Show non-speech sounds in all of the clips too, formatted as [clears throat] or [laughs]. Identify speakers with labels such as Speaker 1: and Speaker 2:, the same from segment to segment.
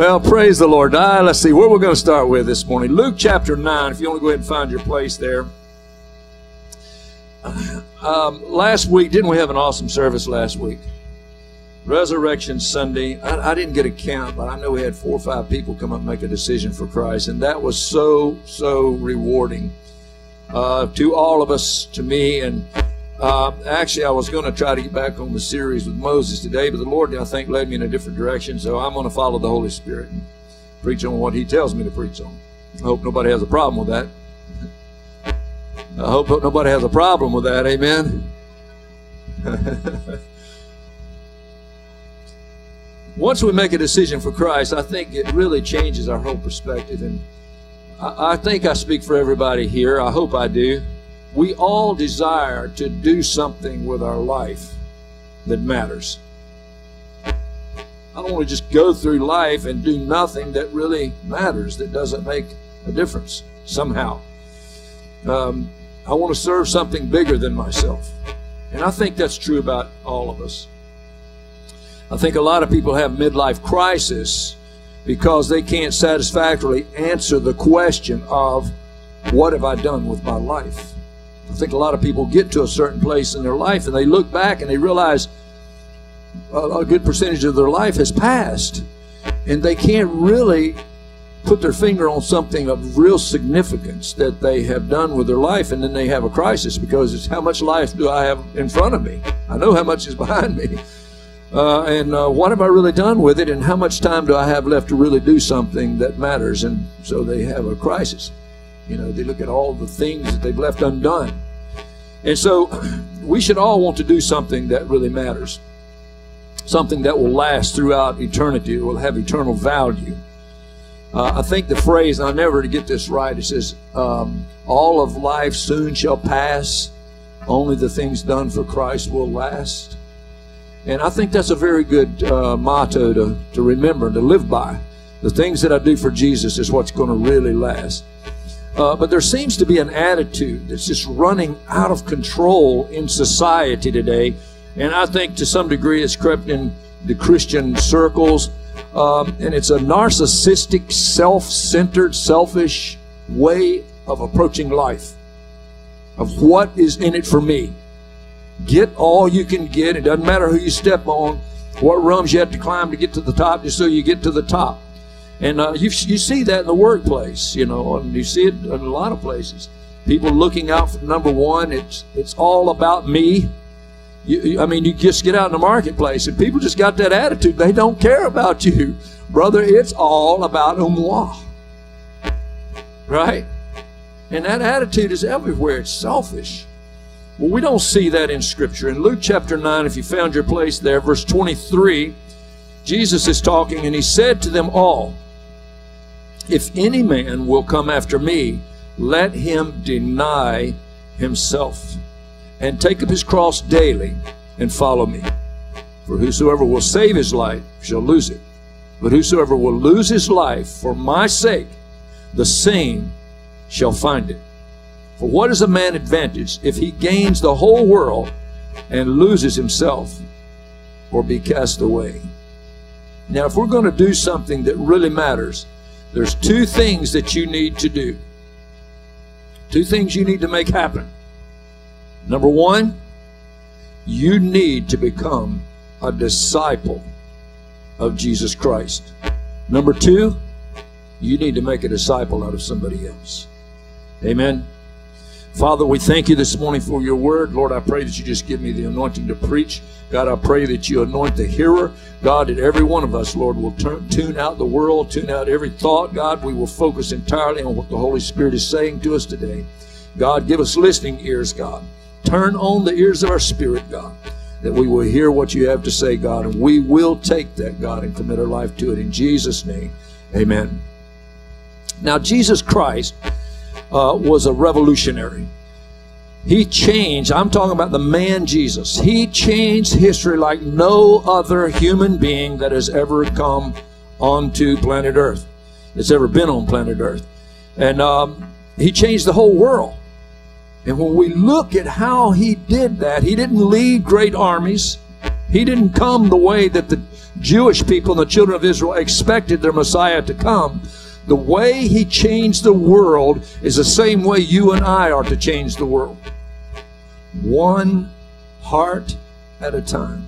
Speaker 1: Well, praise the Lord. Uh, let's see where we're going to start with this morning. Luke chapter 9, if you want to go ahead and find your place there. Um, last week, didn't we have an awesome service last week? Resurrection Sunday. I, I, didn't get a count, but I know we had four or five people come up and make a decision for Christ, and that was so, so rewarding uh, to all of us, to me, and uh, actually, I was going to try to get back on the series with Moses today, but the Lord, I think, led me in a different direction. So I'm going to follow the Holy Spirit and preach on what He tells me to preach on. I hope nobody has a problem with that. I hope nobody has a problem with that. Amen. [laughs] Once we make a decision for Christ, I think it really changes our whole perspective. And I, I think I speak for everybody here. I hope I do we all desire to do something with our life that matters. I don't want to just go through life and do nothing that really matters, that doesn't make a difference somehow. Um, I want to serve something bigger than myself. And I think that's true about all of us. I think a lot of people have midlife crisis because they can't satisfactorily answer the question of what have I done with my life? I think a lot of people get to a certain place in their life and they look back and they realize a, good percentage of their life has passed and they can't really put their finger on something of real significance that they have done with their life and then they have a crisis because it's how much life do I have in front of me? I know how much is [laughs] behind me. Uh, and uh, what have I really done with it and how much time do I have left to really do something that matters? And so they have a crisis. You know, they look at all the things that they've left undone. And so we should all want to do something that really matters, something that will last throughout eternity, it will have eternal value. Uh, I think the phrase, and I never to get this right, it says, um, All of life soon shall pass, only the things done for Christ will last. And I think that's a very good uh, motto to, to remember, and to live by. The things that I do for Jesus is what's going to really last. Uh, but there seems to be an attitude that's just running out of control in society today. And I think to some degree it's crept in the Christian circles. Um, and it's a narcissistic, self centered, selfish way of approaching life, of what is in it for me. Get all you can get. It doesn't matter who you step on, what rungs you have to climb to get to the top, just so you get to the top. And uh, you, you see that in the workplace, you know, and you see it in a lot of places. People looking out for number one. It's it's all about me. You, I mean, you just get out in the marketplace and people just got that attitude. They don't care about you, brother. It's all about moi, right? And that attitude is everywhere. It's selfish. Well, we don't see that in Scripture. In Luke chapter 9, if you found your place there, verse 23, Jesus is talking and he said to them all, if any man will come after me, let him deny himself and take up his cross daily and follow me. For whosoever will save his life shall lose it. But whosoever will lose his life for my sake, the same shall find it. For what is a man advantage if he gains the whole world and loses himself or be cast away? Now, if we're going to do something that really matters, there's two things that you need to do. Two things you need to make happen. Number one, you need to become a disciple of Jesus Christ. Number two, you need to make a disciple out of somebody else. Amen. Father, we thank you this morning for your word. Lord, I pray that you just give me the anointing to preach. God, I pray that you anoint the hearer. God, that every one of us, Lord, will turn, tune out the world, tune out every thought. God, we will focus entirely on what the Holy Spirit is saying to us today. God, give us listening ears, God. Turn on the ears of our spirit, God, that we will hear what you have to say, God, and we will take that, God, and commit our life to it. In Jesus' name, amen. Now, Jesus Christ uh, was a revolutionary. He changed, I'm talking about the man Jesus. He changed history like no other human being that has ever come onto planet Earth, that's ever been on planet Earth. And um, he changed the whole world. And when we look at how he did that, he didn't lead great armies. He didn't come the way that the Jewish people and the children of Israel expected their Messiah to come. The way he changed the world is the same way you and I are to change the world. One heart at a time.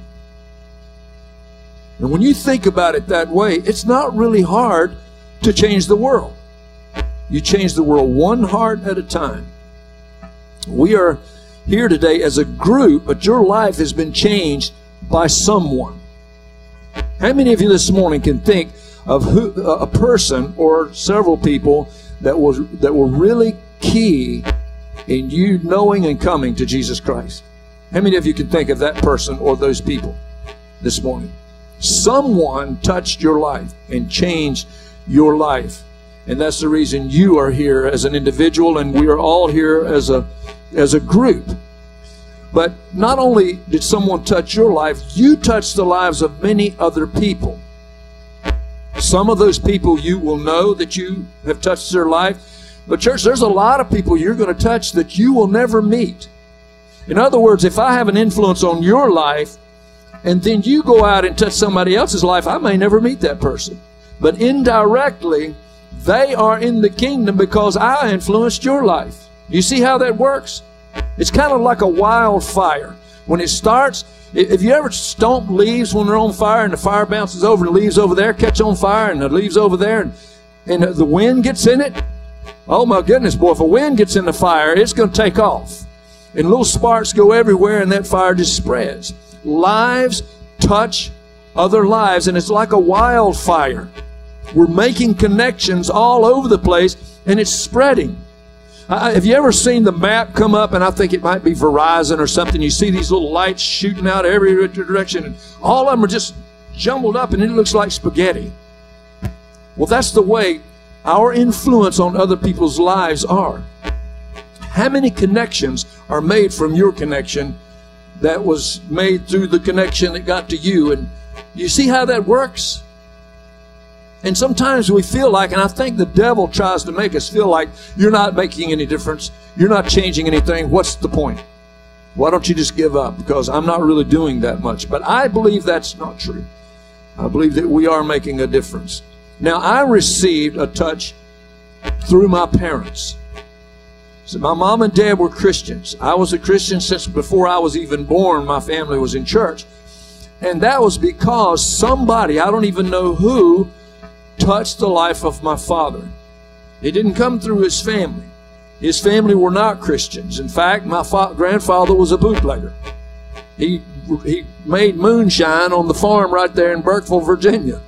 Speaker 1: And when you think about it that way, it's not really hard to change the world. You change the world one heart at a time. We are here today as a group, but your life has been changed by someone. How many of you this morning can think of who, a person or several people that was that were really key in you knowing and coming to Jesus Christ? How many of you can think of that person or those people this morning? Someone touched your life and changed your life. And that's the reason you are here as an individual and we are all here as a as a group. But not only did someone touch your life, you touched the lives of many other people. Some of those people you will know that you have touched their life. But, church, there's a lot of people you're going to touch that you will never meet. In other words, if I have an influence on your life and then you go out and touch somebody else's life, I may never meet that person. But indirectly, they are in the kingdom because I influenced your life. You see how that works? It's kind of like a wildfire. When it starts, if you ever stomp leaves when they're on fire and the fire bounces over, the leaves over there catch on fire and the leaves over there and, and the wind gets in it, oh my goodness, boy, if a wind gets in the fire, it's going to take off. And little sparks go everywhere and that fire just spreads. Lives touch other lives and it's like a wildfire. We're making connections all over the place and it's spreading. Uh, have you ever seen the map come up? And I think it might be Verizon or something. You see these little lights shooting out every direction, and all of them are just jumbled up, and it looks like spaghetti. Well, that's the way our influence on other people's lives are. How many connections are made from your connection that was made through the connection that got to you? And you see how that works? And sometimes we feel like, and I think the devil tries to make us feel like you're not making any difference. You're not changing anything. What's the point? Why don't you just give up? Because I'm not really doing that much. But I believe that's not true. I believe that we are making a difference. Now, I received a touch through my parents. So my mom and dad were Christians. I was a Christian since before I was even born. My family was in church. And that was because somebody, I don't even know who, touched the life of my father. It didn't come through his family. His family were not Christians. In fact, my fa- grandfather was a bootlegger. He, he made moonshine on the farm right there in Burkeville, Virginia.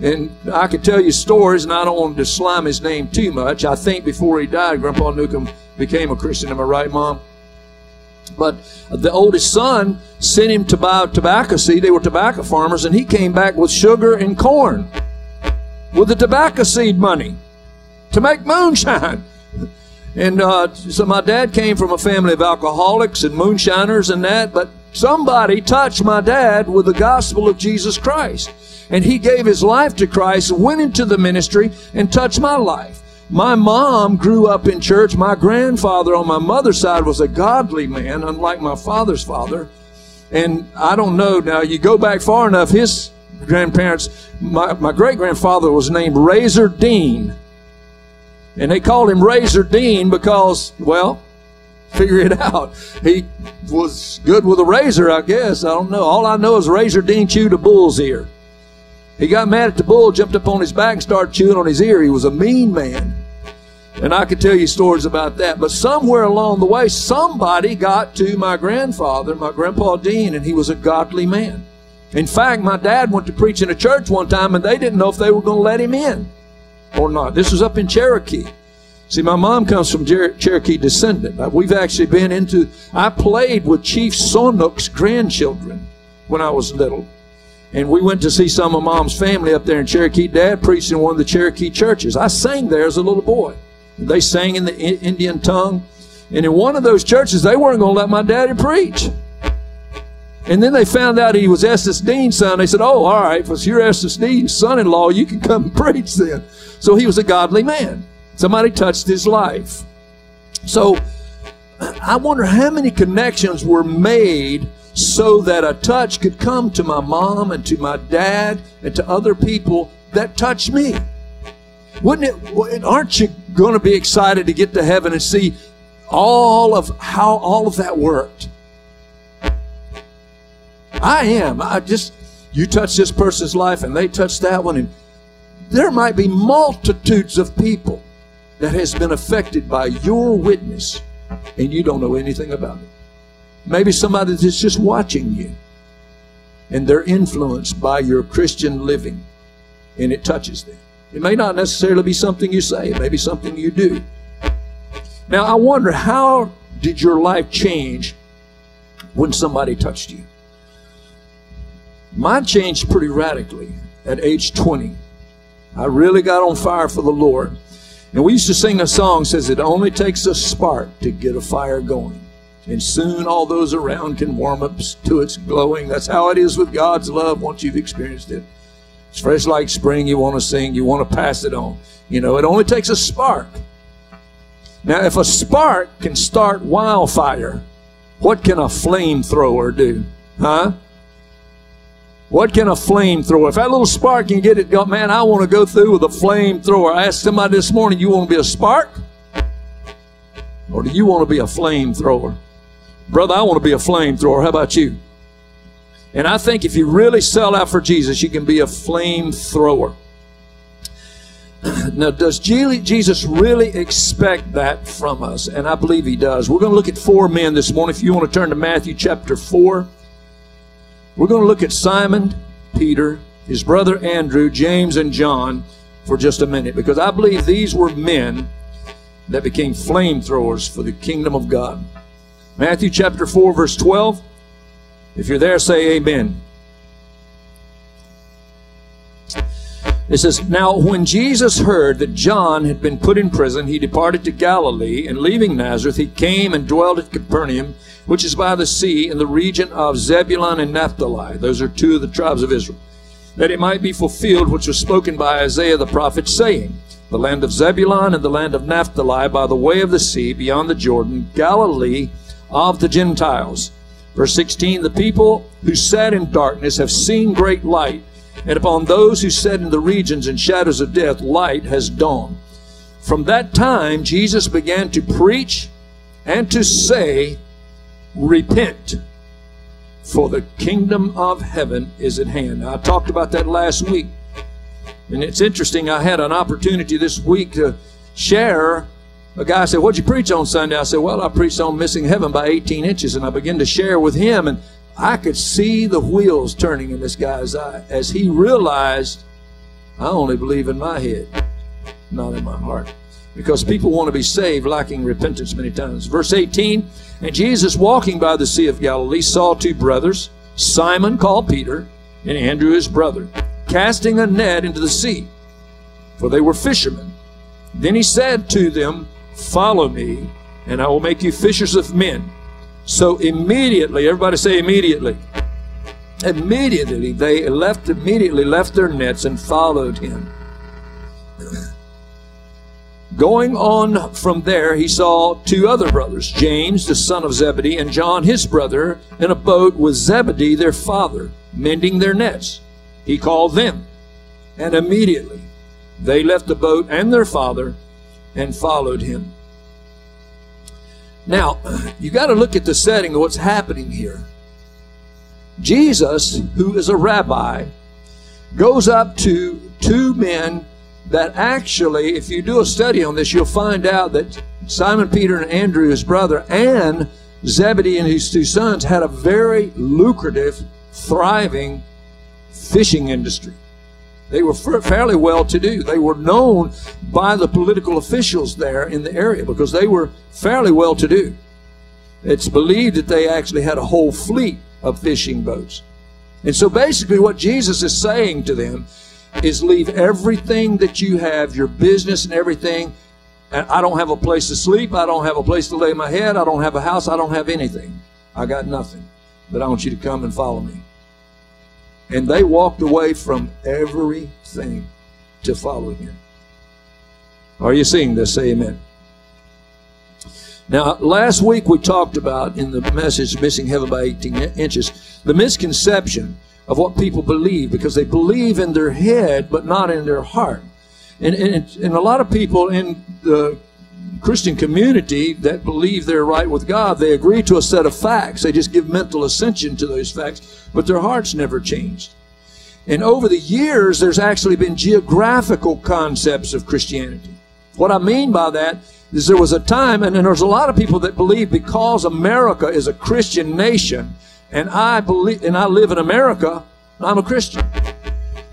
Speaker 1: And I could tell you stories, and I don't want to slime his name too much. I think before he died, Grandpa Newcomb became a Christian. Am I right, Mom? But the oldest son sent him to buy tobacco seed. They were tobacco farmers, and he came back with sugar and corn with the tobacco seed money to make moonshine. [laughs] And uh, so my dad came from a family of alcoholics and moonshiners and that, but somebody touched my dad with the gospel of Jesus Christ. And he gave his life to Christ, went into the ministry, and touched my life. My mom grew up in church. My grandfather on my mother's side was a godly man, unlike my father's father. And I don't know, now you go back far enough, his grandparents, my, my great grandfather was named Razor Dean. And they called him Razor Dean because, well, figure it out. He was good with a razor, I guess. I don't know. All I know is Razor Dean chewed a bull's ear. He got mad at the bull, jumped up on his back, and started chewing on his ear. He was a mean man. And I could tell you stories about that. But somewhere along the way, somebody got to my grandfather, my grandpa Dean, and he was a godly man. In fact, my dad went to preach in a church one time and they didn't know if they were going to let him in or not. This was up in Cherokee. See, my mom comes from Jer- Cherokee descendant. Uh, we've actually been into, I played with Chief Saunooke's grandchildren when I was little. And we went to see some of mom's family up there in Cherokee. Dad preached in one of the Cherokee churches. I sang there as a little boy. They sang in the Indian tongue. And in one of those churches, they weren't going to let my daddy preach. And then they found out he was Estes Dean's son. They said, Oh, all right, if you're Estes Dean's son in law, you can come and [laughs] preach then. So he was a godly man. Somebody touched his life. So I wonder how many connections were made so that a touch could come to my mom and to my dad and to other people that touch me. Wouldn't it, aren't you going to be excited to get to heaven and see all of how all of that worked? I am. I just, you touch this person's life and they touch that one and there might be multitudes of people that has been affected by your witness and you don't know anything about it. Maybe somebody that's just watching you and they're influenced by your Christian living and it touches them. It may not necessarily be something you say, it may be something you do. Now, I wonder how did your life change when somebody touched you? Mine changed pretty radically at age 20. I really got on fire for the Lord. And we used to sing a song says it only takes a spark to get a fire going. And soon all those around can warm up to its glowing. That's how it is with God's love once you've experienced it. It's fresh like spring. You want to sing, you want to pass it on. You know, it only takes a spark. Now, if a spark can start wildfire, what can a flamethrower do? Huh? What can a flamethrower? If that little spark can get it, man, I want to go through with a flamethrower. I asked somebody this morning, you want to be a spark? Or do you want to be a flamethrower? Brother, I want to be a flamethrower. How about you? And I think if you really sell out for Jesus, you can be a flamethrower. Now, does Jesus really expect that from us? And I believe he does. We're going to look at four men this morning. If you want to turn to Matthew chapter 4. We're going to look at Simon, Peter, his brother Andrew, James, and John for just a minute because I believe these were men that became flamethrowers for the kingdom of God. Matthew chapter 4, verse 12. If you're there, say amen. It says, Now when Jesus heard that John had been put in prison, he departed to Galilee, and leaving Nazareth, he came and dwelt at Capernaum which is by the sea in the region of Zebulun and Naphtali. Those are two of the tribes of Israel. That it might be fulfilled which was spoken by Isaiah the prophet, saying, The land of Zebulun and the land of Naphtali by the way of the sea beyond the Jordan, Galilee of the Gentiles. Verse 16, The people who sat in darkness have seen great light, and upon those who sat in the regions and shadows of death, light has dawned. From that time, Jesus began to preach and to say, repent for the kingdom of heaven is at hand. Now, I talked about that last week. And it's interesting, I had an opportunity this week to share. A guy said, What'd you preach on Sunday? I said, Well, I preached on missing heaven by 18 inches. And I began to share with him, and I could see the wheels turning in this guy's eye as he realized I only believe in my head, not in my heart. Because people want to be saved, lacking repentance many times. Verse 18 and Jesus, walking by the Sea of Galilee, saw two brothers, Simon called Peter, and Andrew his brother, casting a net into the sea, for they were fishermen. Then he said to them, Follow me, and I will make you fishers of men. So immediately, everybody say immediately. Immediately they left immediately left their nets and followed him. Going on from there, he saw two other brothers, James, the son of Zebedee, and John, his brother, in a boat with Zebedee, their father, mending their nets. He called them, and immediately they left the boat and their father and followed him. Now, you got to look at the setting of what's happening here. Jesus, who is a rabbi, goes up to two men that actually, if you do a study on this, you'll find out that Simon Peter and Andrew, his brother, and Zebedee and his two sons had a very lucrative, thriving fishing industry. They were fairly well to do. They were known by the political officials there in the area because they were fairly well to do. It's believed that they actually had a whole fleet of fishing boats. And so basically, what Jesus is saying to them is leave everything that you have, your business and everything. And I don't have a place to sleep. I don't have a place to lay my head. I don't have a house. I don't have anything. I got nothing. But I want you to come and follow me. And they walked away from everything to follow him. Are you seeing this? Say amen. Now, last week we talked about in the message Missing Heaven by 18 Inches the misconception of what people believe because they believe in their head but not in their heart. And, and, and a lot of people in the Christian community that believe they're right with God, they agree to a set of facts. They just give mental ascension to those facts, but their hearts never changed. And over the years, there's actually been geographical concepts of Christianity. What I mean by that is there was a time, and there's a lot of people that believe because America is a Christian nation, and I believe, and I live in America, I'm a Christian.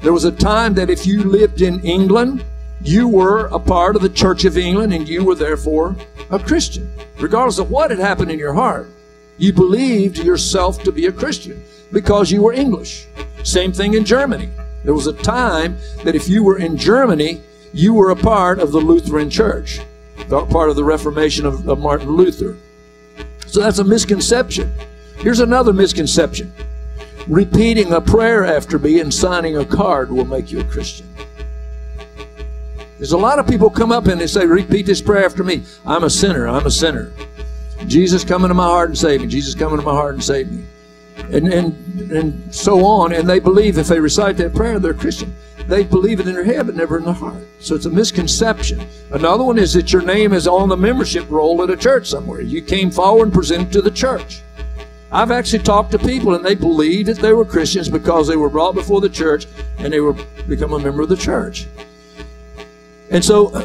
Speaker 1: There was a time that if you lived in England, you were a part of the Church of England, and you were therefore a Christian, regardless of what had happened in your heart. You believed yourself to be a Christian because you were English. Same thing in Germany. There was a time that if you were in Germany, you were a part of the Lutheran Church part of the Reformation of, of Martin Luther. So that's a misconception. Here's another misconception. Repeating a prayer after me and signing a card will make you a Christian. There's a lot of people come up and they say, repeat this prayer after me. I'm a sinner. I'm a sinner. Jesus come into my heart and save me. Jesus come into my heart and save me. And, and, and so on. And they believe if they recite that prayer, they're Christian they believe it in their head, but never in their heart. So it's a misconception. Another one is that your name is on the membership roll at a church somewhere. You came forward and presented to the church. I've actually talked to people and they believed that they were Christians because they were brought before the church and they were become a member of the church. And so [clears throat]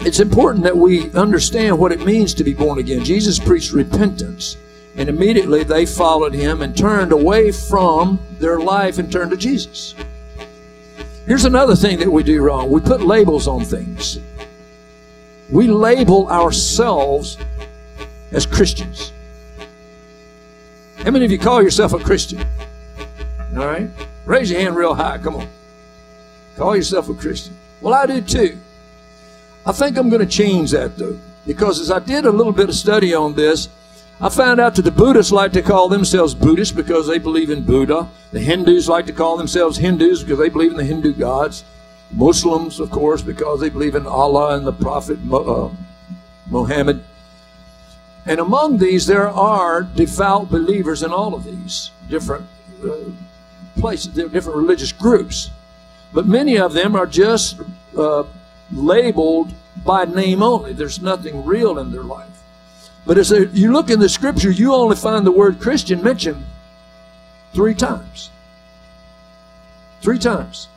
Speaker 1: it's important that we understand what it means to be born again. Jesus preached repentance. And immediately they followed him and turned away from their life and turned to Jesus. Here's another thing that we do wrong we put labels on things. We label ourselves as Christians. How many of you call yourself a Christian? All right? Raise your hand real high. Come on. Call yourself a Christian. Well, I do too. I think I'm going to change that though, because as I did a little bit of study on this, I found out that the Buddhists like to call themselves Buddhists because they believe in Buddha. The Hindus like to call themselves Hindus because they believe in the Hindu gods. Muslims, of course, because they believe in Allah and the Prophet uh, Muhammad. And among these, there are devout believers in all of these different uh, places, different religious groups. But many of them are just uh, labeled by name only. There's nothing real in their life. But as you look in the scripture, you only find the word Christian mentioned three times. Three times.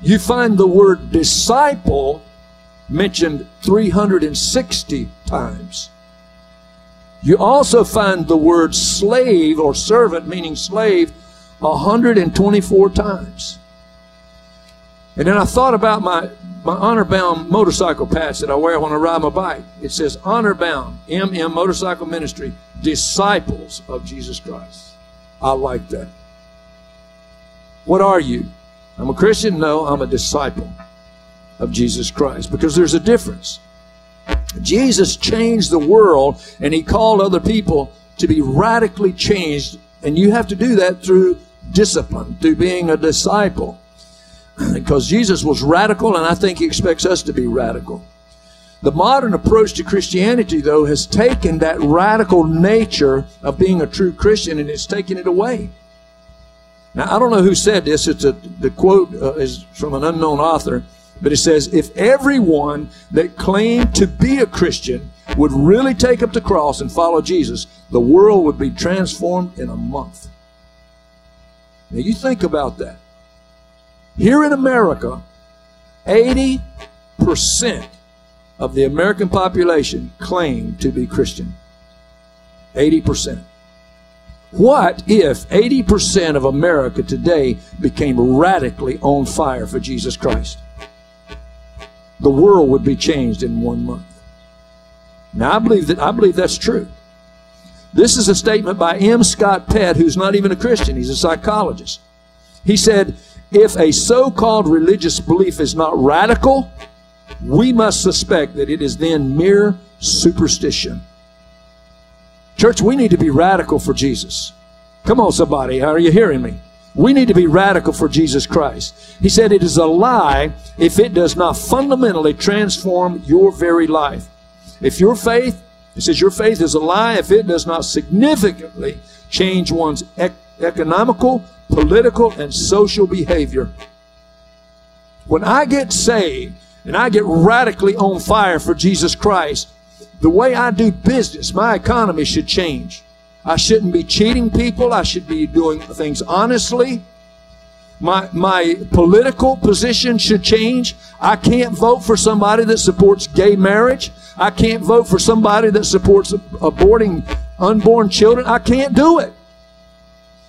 Speaker 1: You find the word disciple mentioned 360 times. You also find the word slave or servant, meaning slave, 124 times. And then I thought about my my honor bound motorcycle patch that I wear when I ride my bike. It says honor bound, MM Motorcycle Ministry, disciples of Jesus Christ. I like that. What are you? I'm a Christian? No, I'm a disciple of Jesus Christ because there's a difference. Jesus changed the world and he called other people to be radically changed. And you have to do that through discipline, through being a disciple because Jesus was radical, and I think he expects us to be radical. The modern approach to Christianity, though, has taken that radical nature of being a true Christian and it's taken it away. Now, I don't know who said this. It's a, the quote uh, is from an unknown author, but it says, If everyone that claimed to be a Christian would really take up the cross and follow Jesus, the world would be transformed in a month. Now, you think about that. Here in America, 80% of the American population claim to be Christian. 80%. What if 80% of America today became radically on fire for Jesus Christ? The world would be changed in one month. Now I believe that I believe that's true. This is a statement by M. Scott Peck, who's not even a Christian, he's a psychologist. He said, if a so called religious belief is not radical, we must suspect that it is then mere superstition. Church, we need to be radical for Jesus. Come on, somebody. Are you hearing me? We need to be radical for Jesus Christ. He said it is a lie if it does not fundamentally transform your very life. if your faith, he says, your faith is a lie if it does not significantly change one's economical, political, and social behavior. When I get saved and I get radically on fire for Jesus Christ, the way I do business, my economy should change. I shouldn't be cheating people. I should be doing things honestly. My, my political position should change. I can't vote for somebody that supports gay marriage. I can't vote for somebody that supports aborting unborn children. I can't do it.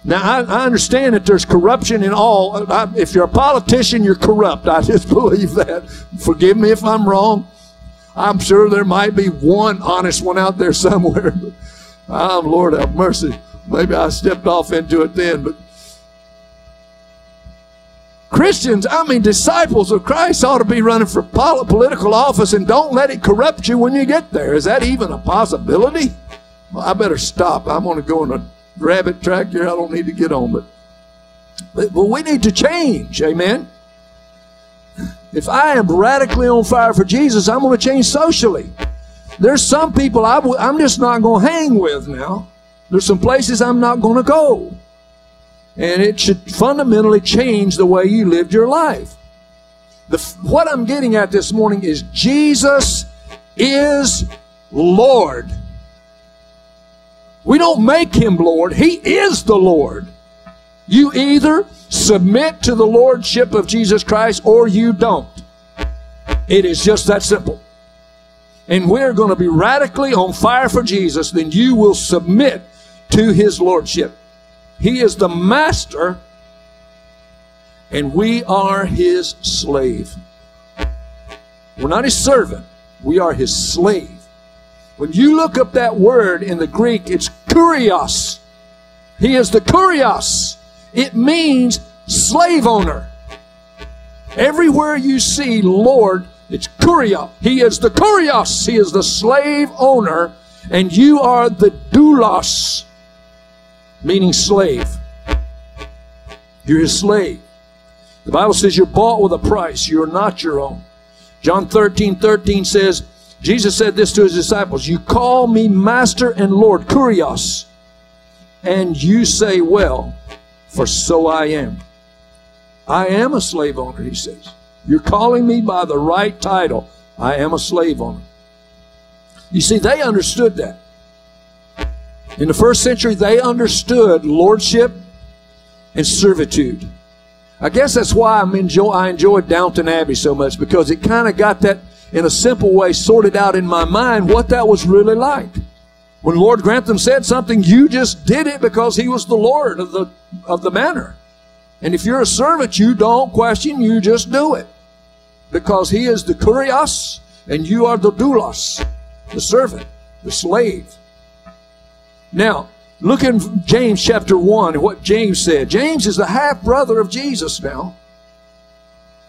Speaker 1: Now, I, I understand that there's corruption in all. I, if you're a politician, you're corrupt. I [laughs] just believe that. Forgive me if I'm wrong. I'm sure there might be one honest one out there somewhere. I'm [laughs] um, Lord have mercy. Maybe I stepped off into it then, but Christians, I mean, disciples of Christ ought to be running for political office and don't let it corrupt you when you get there. Is that even a possibility? Well, I better stop. I'm going to go on a rabbit track here I don't need to get on, but, but, but we need to change. Amen. If I am radically on fire for Jesus, I'm going to change socially. There's some people i w- I'm just not going to hang with now. There's some places I'm not going to go. And it should fundamentally change the way you lived your life. The, what I'm getting at this morning is Jesus is Lord. We don't make him Lord, he is the Lord. You either submit to the Lordship of Jesus Christ or you don't. It is just that simple. And we're going to be radically on fire for Jesus, then you will submit to his Lordship. He is the master, and we are his slave. We're not his servant, we are his slave. When you look up that word in the Greek, it's kurios. He is the kurios. It means slave owner. Everywhere you see Lord, it's kurios. He is the kurios. He is the slave owner, and you are the doulos meaning slave. You're his slave. The Bible says you're bought with a price. You're not your own. John 13, 13 says, Jesus said this to his disciples, You call me Master and Lord, Kurios, and you say, Well, for so I am. I am a slave owner, he says. You're calling me by the right title. I am a slave owner. You see, they understood that. In the first century, they understood lordship and servitude. I guess that's why enjoy, I enjoyed Downton Abbey so much because it kind of got that in a simple way sorted out in my mind what that was really like. When Lord Grantham said something, you just did it because he was the Lord of the, of the manor. And if you're a servant, you don't question, you just do it. Because he is the kurios and you are the doulos, the servant, the slave. Now, look in James chapter 1 and what James said. James is the half brother of Jesus now.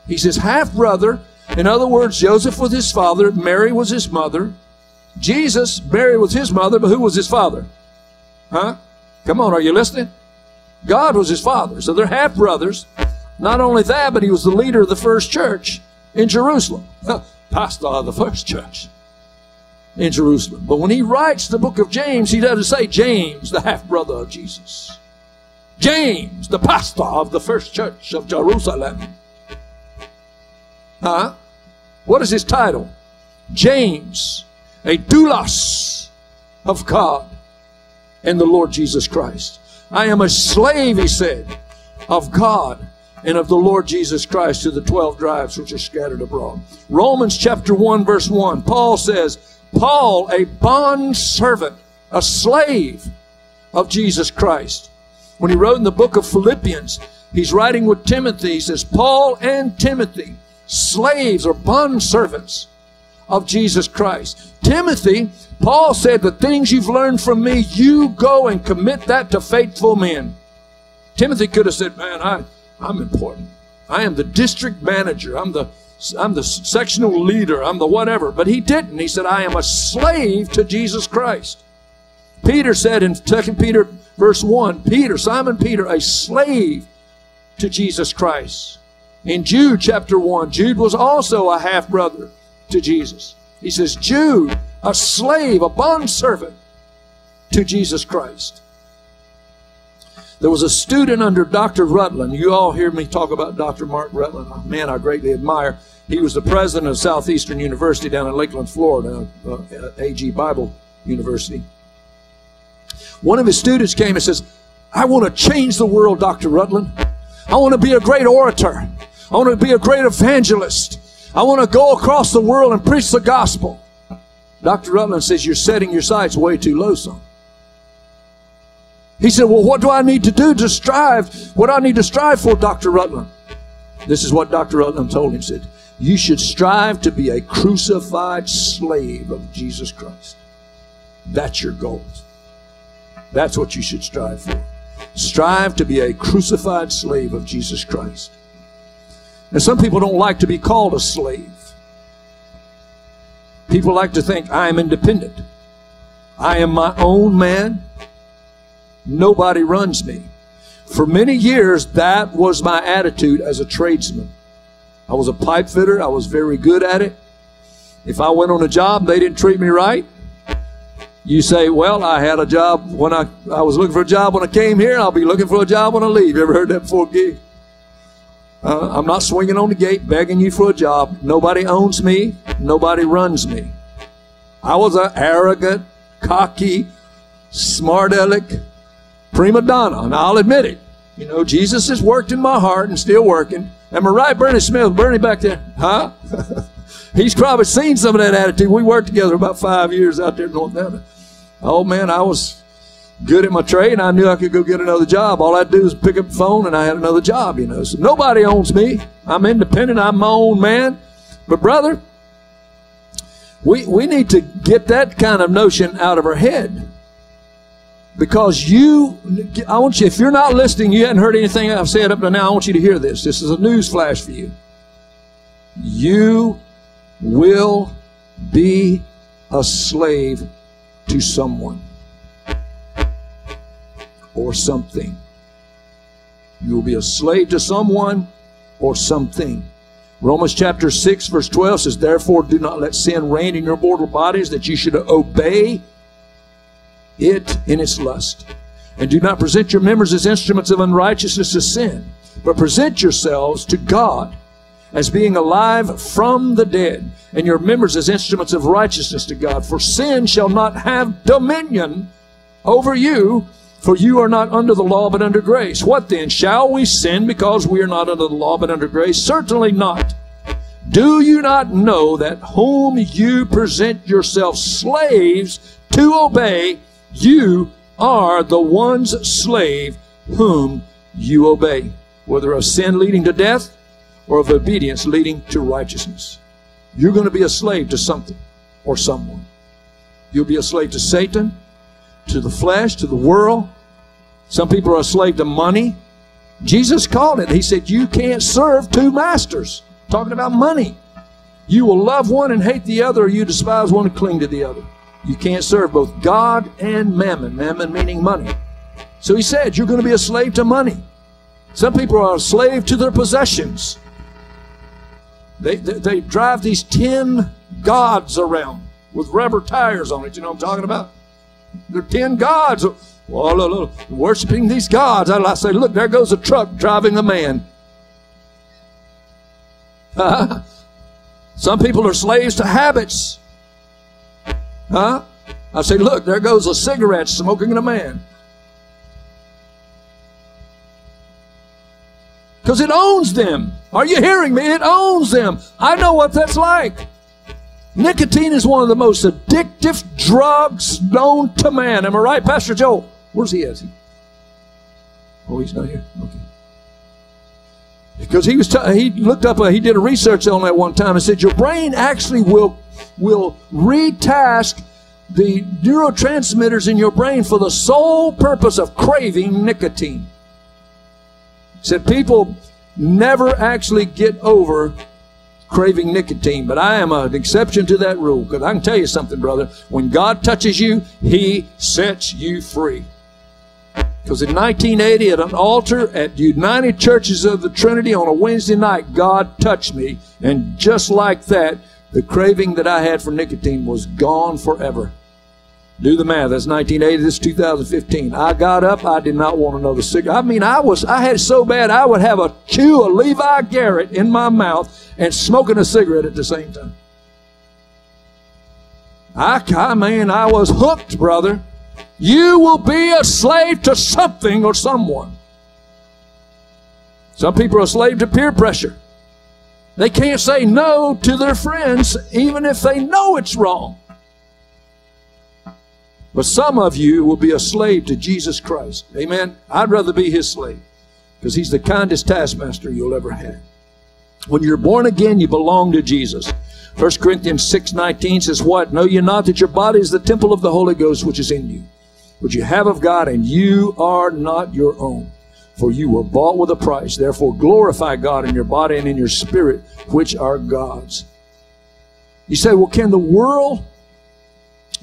Speaker 1: He says, half brother. In other words, Joseph was his father, Mary was his mother. Jesus, Mary was his mother, but who was his father? Huh? Come on, are you listening? God was his father. So they're half brothers. Not only that, but he was the leader of the first church in Jerusalem. [laughs] Pastor of the first church in Jerusalem. But when he writes the book of James, he doesn't say James, the half brother of Jesus. James, the pastor of the first church of Jerusalem. Huh? What is his title? James, a doulos of God and the Lord Jesus Christ. I am a slave, he said, of God and of the Lord Jesus Christ to the 12 tribes which are scattered abroad. Romans chapter 1 verse 1, Paul says, Paul, a bond servant, a slave of Jesus Christ. When he wrote in the book of Philippians, he's writing with Timothy. He says, Paul and Timothy, slaves or bond servants of Jesus Christ. Timothy, Paul said, The things you've learned from me, you go and commit that to faithful men. Timothy could have said, Man, I, I'm important. I am the district manager. I'm the I'm the sectional leader, I'm the whatever. But he didn't. He said, I am a slave to Jesus Christ. Peter said in 2 Peter verse 1, Peter, Simon Peter, a slave to Jesus Christ. In Jude chapter 1, Jude was also a half brother to Jesus. He says, Jude, a slave, a bondservant to Jesus Christ. There was a student under Dr. Rutland. You all hear me talk about Dr. Mark Rutland, a man I greatly admire. He was the president of Southeastern University down in Lakeland, Florida, uh, AG Bible University. One of his students came and says, I want to change the world, Dr. Rutland. I want to be a great orator. I want to be a great evangelist. I want to go across the world and preach the gospel. Dr. Rutland says, You're setting your sights way too low, son. He said, Well, what do I need to do to strive? What do I need to strive for, Dr. Rutland? This is what Dr. Rutland told him. He said, You should strive to be a crucified slave of Jesus Christ. That's your goal. That's what you should strive for. Strive to be a crucified slave of Jesus Christ. Now, some people don't like to be called a slave. People like to think, I am independent. I am my own man. Nobody runs me. For many years, that was my attitude as a tradesman. I was a pipe fitter. I was very good at it. If I went on a job, they didn't treat me right. You say, well, I had a job when I, I was looking for a job when I came here. I'll be looking for a job when I leave. You ever heard that before, gig? Uh, I'm not swinging on the gate begging you for a job. Nobody owns me. Nobody runs me. I was an arrogant, cocky, smart aleck prima donna, and I'll admit it. You know, Jesus has worked in my heart and still working. Am I right, Bernie Smith? Bernie back there, huh? [laughs] He's probably seen some of that attitude. We worked together about five years out there in North Carolina. Oh man, I was good at my trade and I knew I could go get another job. All I'd do is pick up the phone and I had another job, you know. So nobody owns me. I'm independent. I'm my own man. But brother, we, we need to get that kind of notion out of our head. Because you, I want you, if you're not listening, you hadn't heard anything I've said up to now, I want you to hear this. This is a news flash for you. You will be a slave to someone or something. You will be a slave to someone or something. Romans chapter 6, verse 12 says, Therefore, do not let sin reign in your mortal bodies, that you should obey it in its lust. And do not present your members as instruments of unrighteousness to sin, but present yourselves to God as being alive from the dead, and your members as instruments of righteousness to God. For sin shall not have dominion over you, for you are not under the law but under grace. What then? Shall we sin because we are not under the law but under grace? Certainly not. Do you not know that whom you present yourselves slaves to obey, you are the one's slave whom you obey, whether of sin leading to death or of obedience leading to righteousness. You're going to be a slave to something or someone. You'll be a slave to Satan, to the flesh, to the world. Some people are a slave to money. Jesus called it. He said, You can't serve two masters. Talking about money. You will love one and hate the other, or you despise one and cling to the other. You can't serve both God and mammon. Mammon meaning money. So he said, You're going to be a slave to money. Some people are a slave to their possessions. They, they, they drive these tin gods around with rubber tires on it. You know what I'm talking about? They're ten gods. Oh, look, look, worshiping these gods. I say, look, there goes a truck driving a man. Some people are slaves to habits. Huh? I say, look, there goes a cigarette smoking a man. Because it owns them. Are you hearing me? It owns them. I know what that's like. Nicotine is one of the most addictive drugs known to man. Am I right, Pastor Joe? Where's he at? Oh, he's not here. Okay. Because he was, t- he looked up, a, he did a research on that one time and said your brain actually will will retask the neurotransmitters in your brain for the sole purpose of craving nicotine. He said people never actually get over craving nicotine, but I am an exception to that rule because I can tell you something, brother. When God touches you, He sets you free. Because in 1980, at an altar at United Churches of the Trinity on a Wednesday night, God touched me, and just like that, the craving that I had for nicotine was gone forever. Do the math. That's 1980. This is 2015. I got up. I did not want another cigarette. I mean, I was. I had so bad. I would have a chew of Levi Garrett in my mouth and smoking a cigarette at the same time. I, I mean, I was hooked, brother. You will be a slave to something or someone. Some people are a slave to peer pressure. They can't say no to their friends even if they know it's wrong. But some of you will be a slave to Jesus Christ. Amen. I'd rather be his slave because he's the kindest taskmaster you'll ever have. When you're born again, you belong to Jesus. 1 Corinthians 6:19 says what? Know you not that your body is the temple of the Holy Ghost which is in you, which you have of God, and you are not your own. For you were bought with a price. Therefore glorify God in your body and in your spirit, which are God's. You say, well, can the world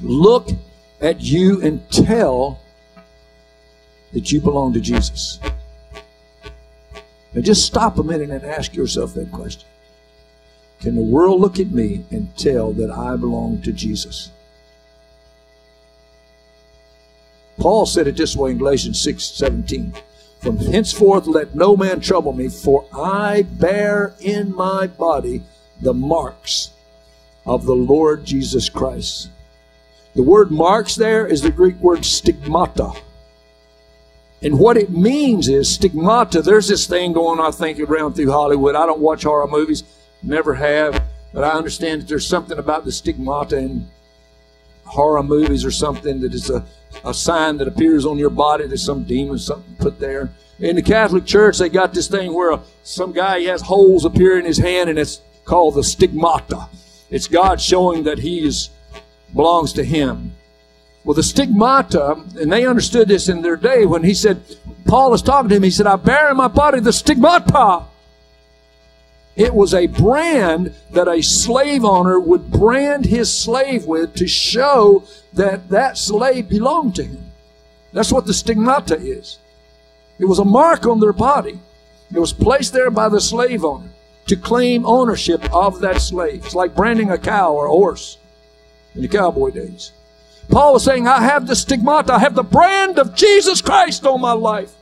Speaker 1: look at you and tell that you belong to Jesus? Now just stop a minute and ask yourself that question. Can the world look at me and tell that I belong to Jesus? Paul said it this way in Galatians 6 17. From henceforth let no man trouble me, for I bear in my body the marks of the Lord Jesus Christ. The word marks there is the Greek word stigmata. And what it means is stigmata. There's this thing going, I think, around through Hollywood. I don't watch horror movies, never have, but I understand that there's something about the stigmata in horror movies or something that is a, a sign that appears on your body. There's some demon, something put there. In the Catholic Church, they got this thing where some guy has holes appear in his hand, and it's called the stigmata. It's God showing that he is belongs to him. Well, the stigmata, and they understood this in their day when he said, Paul is talking to him, he said, I bear in my body the stigmata. It was a brand that a slave owner would brand his slave with to show that that slave belonged to him. That's what the stigmata is. It was a mark on their body. It was placed there by the slave owner to claim ownership of that slave. It's like branding a cow or a horse in the cowboy days. Paul was saying, I have the stigmata, I have the brand of Jesus Christ on my life.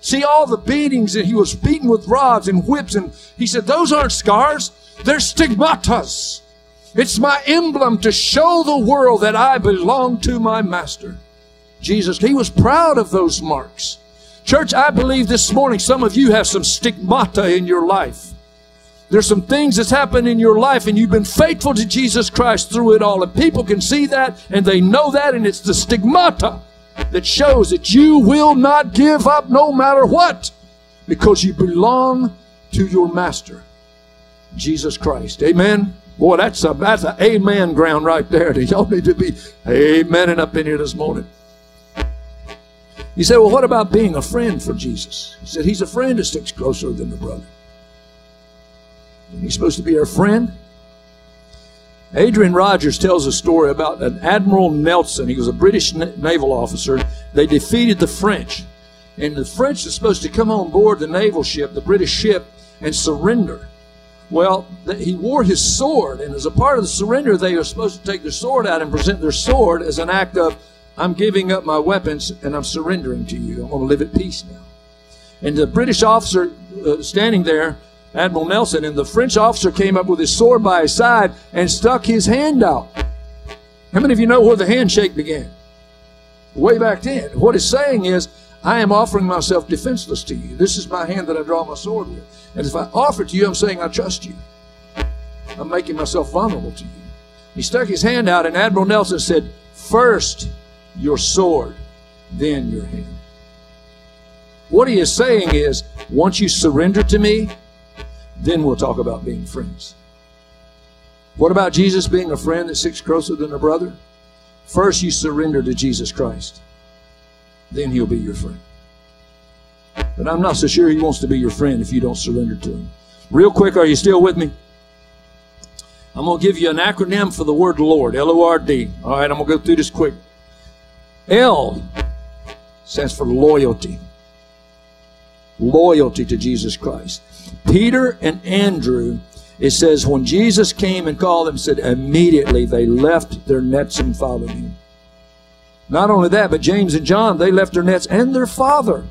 Speaker 1: See all the beatings that he was beaten with rods and whips, and he said, Those aren't scars, they're stigmatas. It's my emblem to show the world that I belong to my master. Jesus, he was proud of those marks. Church, I believe this morning some of you have some stigmata in your life. There's some things that's happened in your life and you've been faithful to Jesus Christ through it all. And people can see that and they know that and it's the stigmata that shows that you will not give up no matter what because you belong to your master, Jesus Christ. Amen. Boy, that's a that's an amen ground right there. [laughs] Y'all need to be amen amening up in here this morning. You say, well, what about being a friend for Jesus? He said, he's a friend that sticks closer than the brother. He's supposed to be our friend. Adrian Rogers tells a story about an Admiral Nelson. He was a British naval officer. They defeated the French. And the French are supposed to come on board the naval ship, the British ship, and surrender. Well, he wore his sword, and as a part of the surrender, they are supposed to take their sword out and present their sword as an act of, I'm giving up my weapons and I'm surrendering to you. I'm going to live at peace now. And the British officer uh, standing there Admiral Nelson, and the French officer came up with his sword by his side and stuck his hand out. How many of you know where the handshake began? Way back then. What it's saying is, I am offering myself defenseless to you. This is my hand that I draw my sword with. And if I offer it to you, I'm saying I trust you. I'm making myself vulnerable to you. He stuck his hand out, and Admiral Nelson said, First your sword, then your hand. What he is saying is, once you surrender to me, then we'll talk about being friends. What about Jesus being a friend that sticks closer than a brother? First, you surrender to Jesus Christ. Then he'll be your friend. But I'm not so sure he wants to be your friend if you don't surrender to him. Real quick, are you still with me? I'm going to give you an acronym for the word Lord, L O R D. All right, I'm going to go through this quick. L stands for loyalty. Loyalty to Jesus Christ. Peter and Andrew It says, when Jesus came and called them, said, immediately they left their nets and followed him. Not only that, but James and John, they left their nets and their father,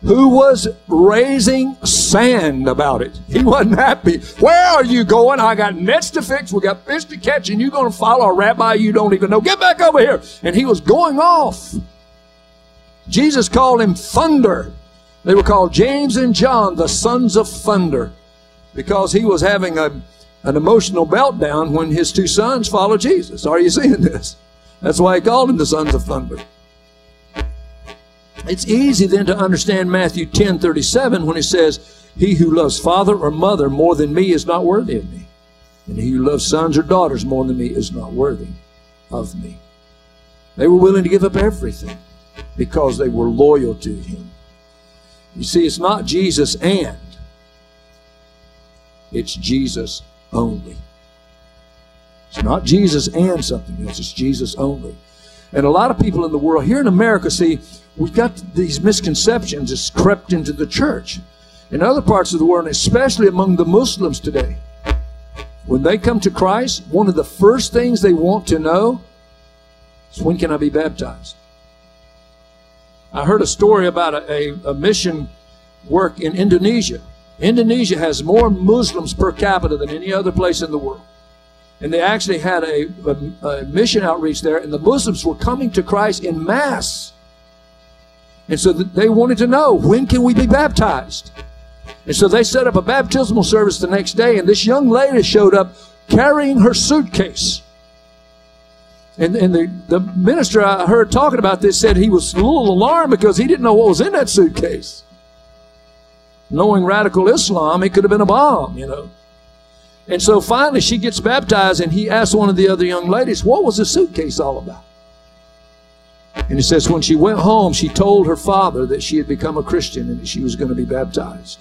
Speaker 1: who was raising sand about it. He wasn't happy. Where are you going? I got nets to fix. We got fish to catch, and you're going to follow a rabbi you don't even know. Get back over here. And he was going off. Jesus called him thunder. They were called James and John, the sons of thunder, because he was having a, an emotional meltdown when his two sons followed Jesus. Are you seeing this? That's why he called them the sons of thunder. It's easy then to understand Matthew 10 37 when he says, He who loves father or mother more than me is not worthy of me. And he who loves sons or daughters more than me is not worthy of me. They were willing to give up everything because they were loyal to him. You see, it's not Jesus and, it's Jesus only. It's not Jesus and something else, it's Jesus only. And a lot of people in the world, here in America, see, we've got these misconceptions that's crept into the church. In other parts of the world, and especially among the Muslims today, when they come to Christ, one of the first things they want to know is when can I be baptized? I heard a story about a, a, a mission work in Indonesia. Indonesia has more Muslims per capita than any other place in the world. And they actually had a, a, a, mission outreach there, and the Muslims were coming to Christ in mass. And so they wanted to know when can we be baptized? And so they set up a baptismal service the next day, and this young lady showed up carrying her suitcase. And, and the, the minister I heard talking about this said he was a little alarmed because he didn't know what was in that suitcase. Knowing radical Islam, it could have been a bomb, you know. And so finally she gets baptized, and he asked one of the other young ladies, What was the suitcase all about? And he says, When she went home, she told her father that she had become a Christian and that she was going to be baptized.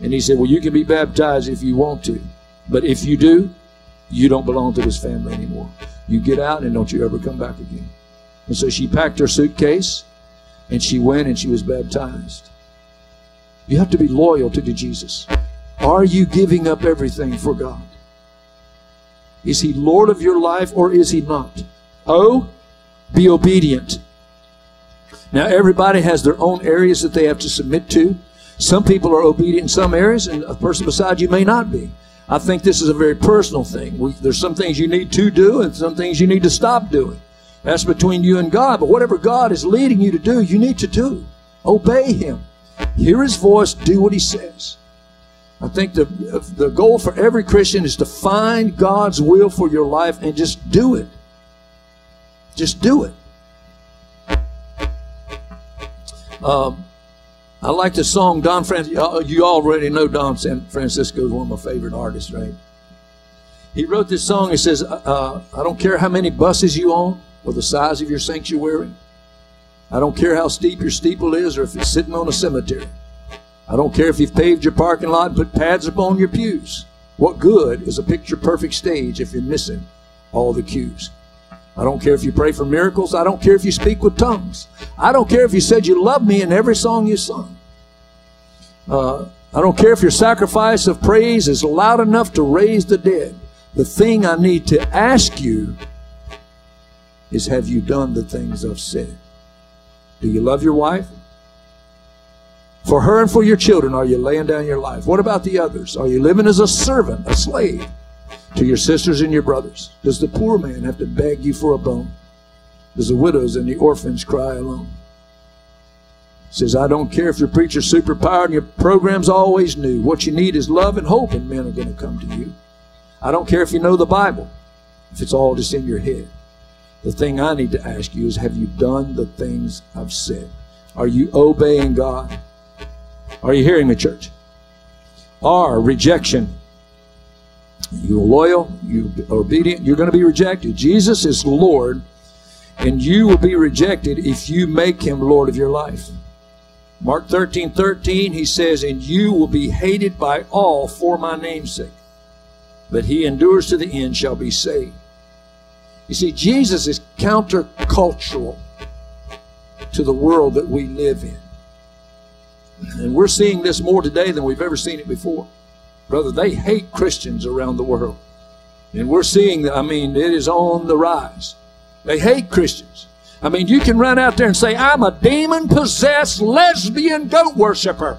Speaker 1: And he said, Well, you can be baptized if you want to. But if you do, you don't belong to this family anymore. You get out and don't you ever come back again. And so she packed her suitcase and she went and she was baptized. You have to be loyal to Jesus. Are you giving up everything for God? Is He Lord of your life or is He not? Oh, be obedient. Now, everybody has their own areas that they have to submit to. Some people are obedient in some areas, and a person beside you may not be. I think this is a very personal thing. We, there's some things you need to do and some things you need to stop doing. That's between you and God. But whatever God is leading you to do, you need to do. Obey Him. Hear His voice. Do what He says. I think the, the goal for every Christian is to find God's will for your life and just do it. Just do it. Um, I like the song Don Francisco. You already know Don San Francisco is one of my favorite artists, right? He wrote this song. He says, uh, uh, I don't care how many buses you own or the size of your sanctuary. I don't care how steep your steeple is or if it's sitting on a cemetery. I don't care if you've paved your parking lot and put pads upon your pews. What good is a picture perfect stage if you're missing all the cues? I don't care if you pray for miracles. I don't care if you speak with tongues. I don't care if you said you love me in every song you sung. Uh, I don't care if your sacrifice of praise is loud enough to raise the dead. The thing I need to ask you is have you done the things I've said? Do you love your wife? For her and for your children, are you laying down your life? What about the others? Are you living as a servant, a slave? To your sisters and your brothers? Does the poor man have to beg you for a bone? Does the widows and the orphans cry alone? He says, I don't care if your preacher's superpowered and your program's always new. What you need is love and hope, and men are going to come to you. I don't care if you know the Bible, if it's all just in your head. The thing I need to ask you is, have you done the things I've said? Are you obeying God? Are you hearing me, church? Are rejection you're loyal, you obedient, you're going to be rejected. Jesus is Lord, and you will be rejected if you make him Lord of your life. Mark 13 13, he says, And you will be hated by all for my name's sake. But he endures to the end shall be saved. You see, Jesus is countercultural to the world that we live in. And we're seeing this more today than we've ever seen it before. Brother, they hate Christians around the world. And we're seeing that, I mean, it is on the rise. They hate Christians. I mean, you can run out there and say, I'm a demon possessed lesbian goat worshiper.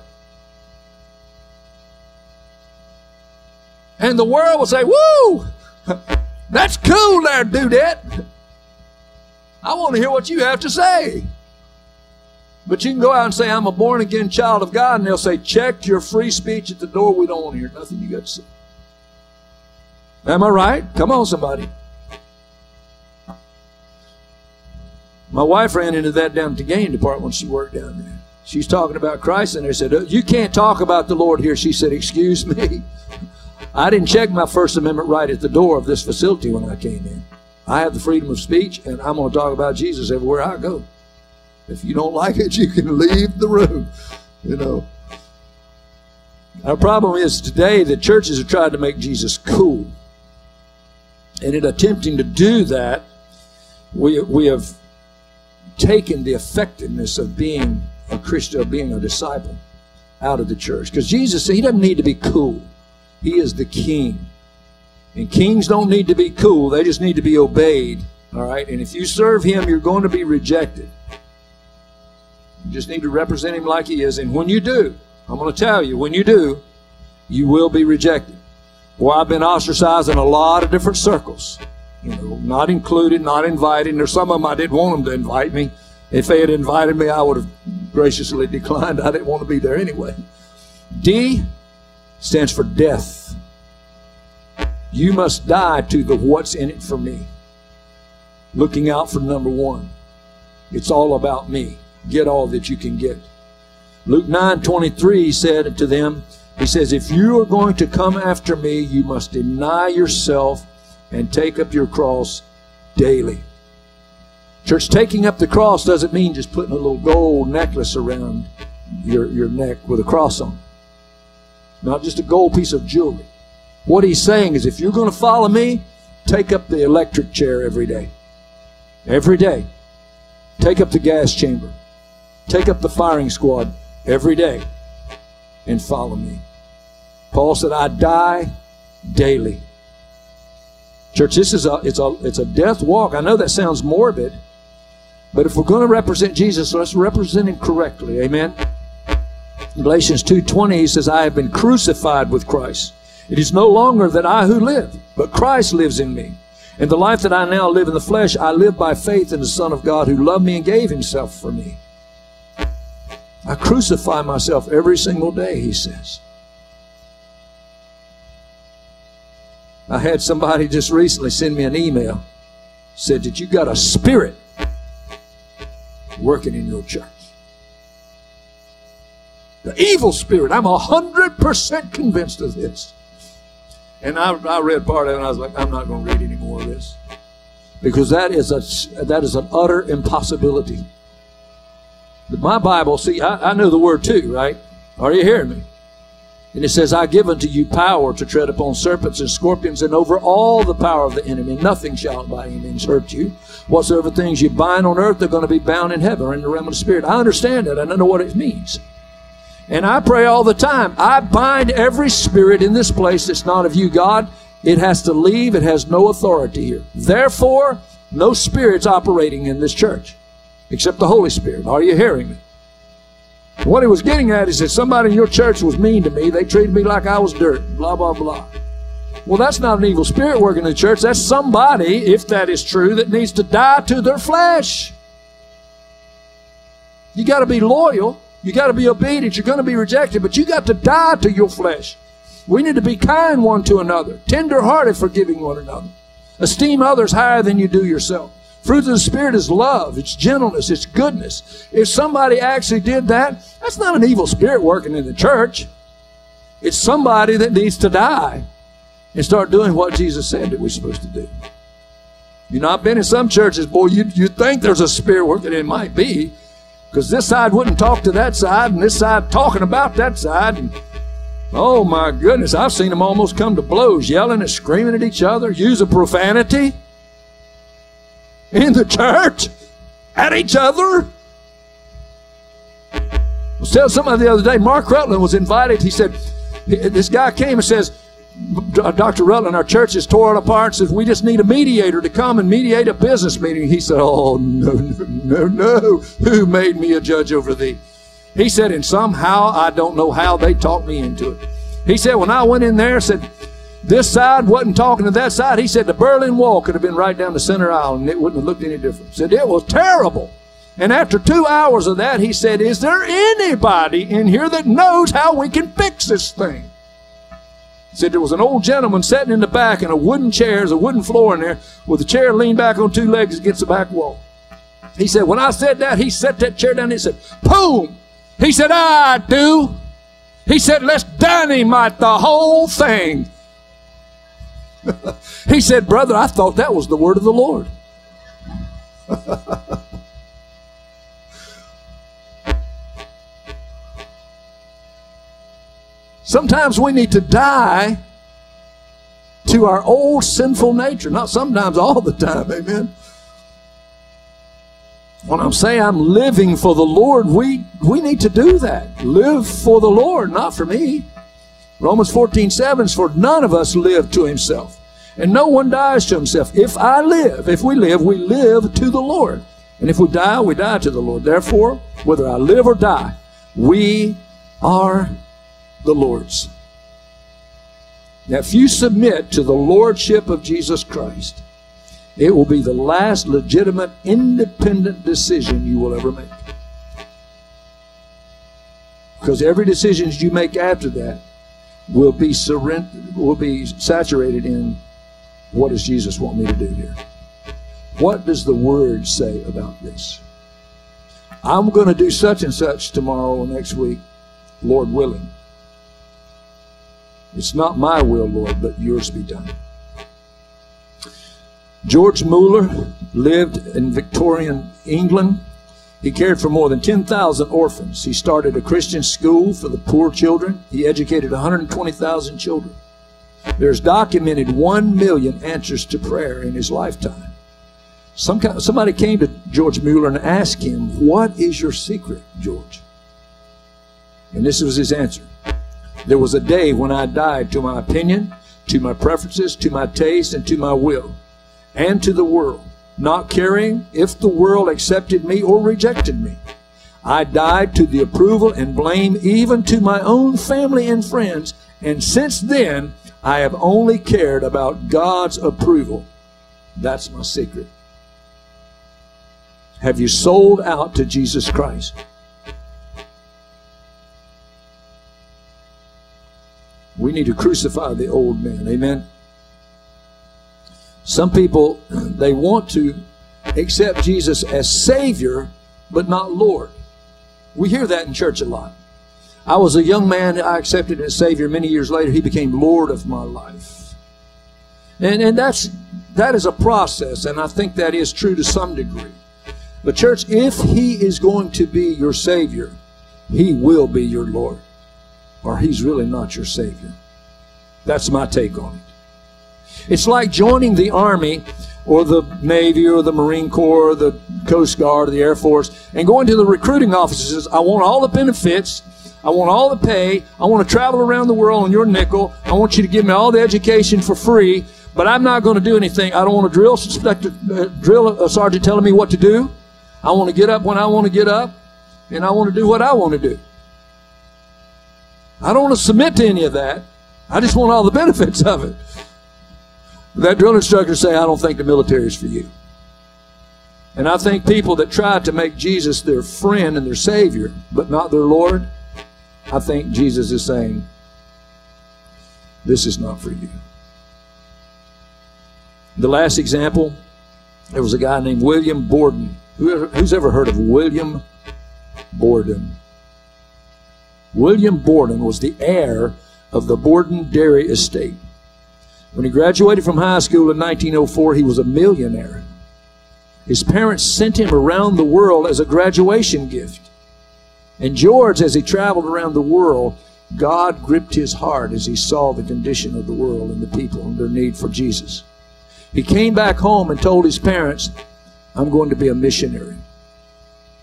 Speaker 1: And the world will say, Woo! [laughs] That's cool there, dudette. I want to hear what you have to say. But you can go out and say, I'm a born again child of God, and they'll say, Check your free speech at the door. We don't want to hear nothing you got to say. Am I right? Come on, somebody. My wife ran into that down at the game department when she worked down there. She's talking about Christ, and they said, uh, You can't talk about the Lord here. She said, Excuse me. [laughs] I didn't check my First Amendment right at the door of this facility when I came in. I have the freedom of speech, and I'm going to talk about Jesus everywhere I go. If you don't like it, you can leave the room. You know. Our problem is today the churches have tried to make Jesus cool. And in attempting to do that, we, we have taken the effectiveness of being a Christian, of being a disciple, out of the church. Because Jesus said he doesn't need to be cool. He is the king. And kings don't need to be cool, they just need to be obeyed. All right? And if you serve him, you're going to be rejected. You just need to represent him like he is. And when you do, I'm going to tell you, when you do, you will be rejected. Well, I've been ostracized in a lot of different circles. You know, not included, not invited. There's some of them I didn't want them to invite me. If they had invited me, I would have graciously declined. I didn't want to be there anyway. D stands for death. You must die to the what's in it for me. Looking out for number one. It's all about me. Get all that you can get. Luke 9 23 said to them, He says, If you are going to come after me, you must deny yourself and take up your cross daily. Church, taking up the cross doesn't mean just putting a little gold necklace around your, your neck with a cross on not just a gold piece of jewelry. What he's saying is if you're going to follow me, take up the electric chair every day. Every day. Take up the gas chamber. Take up the firing squad every day and follow me. Paul said, I die daily. Church, this is a it's a it's a death walk. I know that sounds morbid, but if we're going to represent Jesus, let's represent him correctly. Amen. Galatians 2:20 he says I have been crucified with Christ. It is no longer that I who live, but Christ lives in me. And the life that I now live in the flesh, I live by faith in the Son of God who loved me and gave himself for me. I crucify myself every single day, he says. I had somebody just recently send me an email, said that you got a spirit working in your church the evil spirit. I'm a hundred percent convinced of this. And I, I read part of it and I was like, I'm not going to read any more of this. Because that is a that is an utter impossibility. My Bible, see, I, I know the word too, right? Are you hearing me? And it says, I give unto you power to tread upon serpents and scorpions and over all the power of the enemy. Nothing shall by any means hurt you. Whatsoever things you bind on earth, they're going to be bound in heaven or in the realm of the spirit. I understand that. I know what it means. And I pray all the time. I bind every spirit in this place that's not of you, God. It has to leave. It has no authority here. Therefore, no spirits operating in this church except the Holy Spirit. Are you hearing me? What he was getting at is that somebody in your church was mean to me. They treated me like I was dirt. Blah, blah, blah. Well, that's not an evil spirit working in the church. That's somebody, if that is true, that needs to die to their flesh. You got to be loyal. You got to be obedient. You're going to be rejected, but you got to die to your flesh. We need to be kind one to another, tender-hearted, forgiving one another. Esteem others higher than you do yourself. Fruit of the Spirit is love, it's gentleness, it's goodness. If somebody actually did that, that's not an evil spirit working in the church. It's somebody that needs to die and start doing what Jesus said that we're supposed to do. You know, I've been in some churches, boy, you, you think there's a spirit working, it might be, because this side wouldn't talk to that side, and this side talking about that side. And, oh my goodness, I've seen them almost come to blows, yelling and screaming at each other, use using profanity in the church at each other. I was telling somebody the other day, Mark Rutland was invited. He said, This guy came and says, Dr. Rutland, our church is torn apart. Says we just need a mediator to come and mediate a business meeting. He said, "Oh no, no, no, no! Who made me a judge over thee?" He said, "And somehow I don't know how they talked me into it." He said, "When I went in there, said this side wasn't talking to that side." He said, "The Berlin Wall could have been right down the center aisle, and it wouldn't have looked any different." He said it was terrible. And after two hours of that, he said, "Is there anybody in here that knows how we can fix this thing?" He said there was an old gentleman sitting in the back in a wooden chair, there's a wooden floor in there, with the chair leaned back on two legs against the back wall. He said, when I said that, he set that chair down and he said, boom! He said, I do. He said, let's dynamite the whole thing. [laughs] he said, brother, I thought that was the word of the Lord. [laughs] Sometimes we need to die to our old sinful nature. Not sometimes, all the time. Amen. When I'm saying I'm living for the Lord, we, we need to do that. Live for the Lord, not for me. Romans 14, 7 is for none of us live to himself. And no one dies to himself. If I live, if we live, we live to the Lord. And if we die, we die to the Lord. Therefore, whether I live or die, we are the Lord's. Now, if you submit to the Lordship of Jesus Christ, it will be the last legitimate, independent decision you will ever make. Because every decision you make after that will be surrender, will be saturated in what does Jesus want me to do here? What does the Word say about this? I'm going to do such and such tomorrow or next week, Lord willing. It's not my will, Lord, but yours be done. George Mueller lived in Victorian England. He cared for more than 10,000 orphans. He started a Christian school for the poor children. He educated 120,000 children. There's documented 1 million answers to prayer in his lifetime. Some, somebody came to George Mueller and asked him, What is your secret, George? And this was his answer there was a day when I died to my opinion, to my preferences, to my taste, and to my will, and to the world, not caring if the world accepted me or rejected me. I died to the approval and blame even to my own family and friends, and since then, I have only cared about God's approval. That's my secret. Have you sold out to Jesus Christ? We need to crucify the old man. Amen. Some people, they want to accept Jesus as Savior, but not Lord. We hear that in church a lot. I was a young man, I accepted as Savior. Many years later, He became Lord of my life. And, and that's, that is a process, and I think that is true to some degree. But, church, if He is going to be your Savior, He will be your Lord or he's really not your Savior. That's my take on it. It's like joining the Army or the Navy or the Marine Corps or the Coast Guard or the Air Force and going to the recruiting offices. I want all the benefits. I want all the pay. I want to travel around the world on your nickel. I want you to give me all the education for free, but I'm not going to do anything. I don't want a drill, uh, drill a sergeant telling me what to do. I want to get up when I want to get up, and I want to do what I want to do. I don't want to submit to any of that. I just want all the benefits of it. That drill instructor say, I don't think the military is for you. And I think people that try to make Jesus their friend and their Savior, but not their Lord, I think Jesus is saying, this is not for you. The last example, there was a guy named William Borden. Who's ever heard of William Borden? William Borden was the heir of the Borden Dairy Estate. When he graduated from high school in 1904, he was a millionaire. His parents sent him around the world as a graduation gift. And George, as he traveled around the world, God gripped his heart as he saw the condition of the world and the people and their need for Jesus. He came back home and told his parents, I'm going to be a missionary.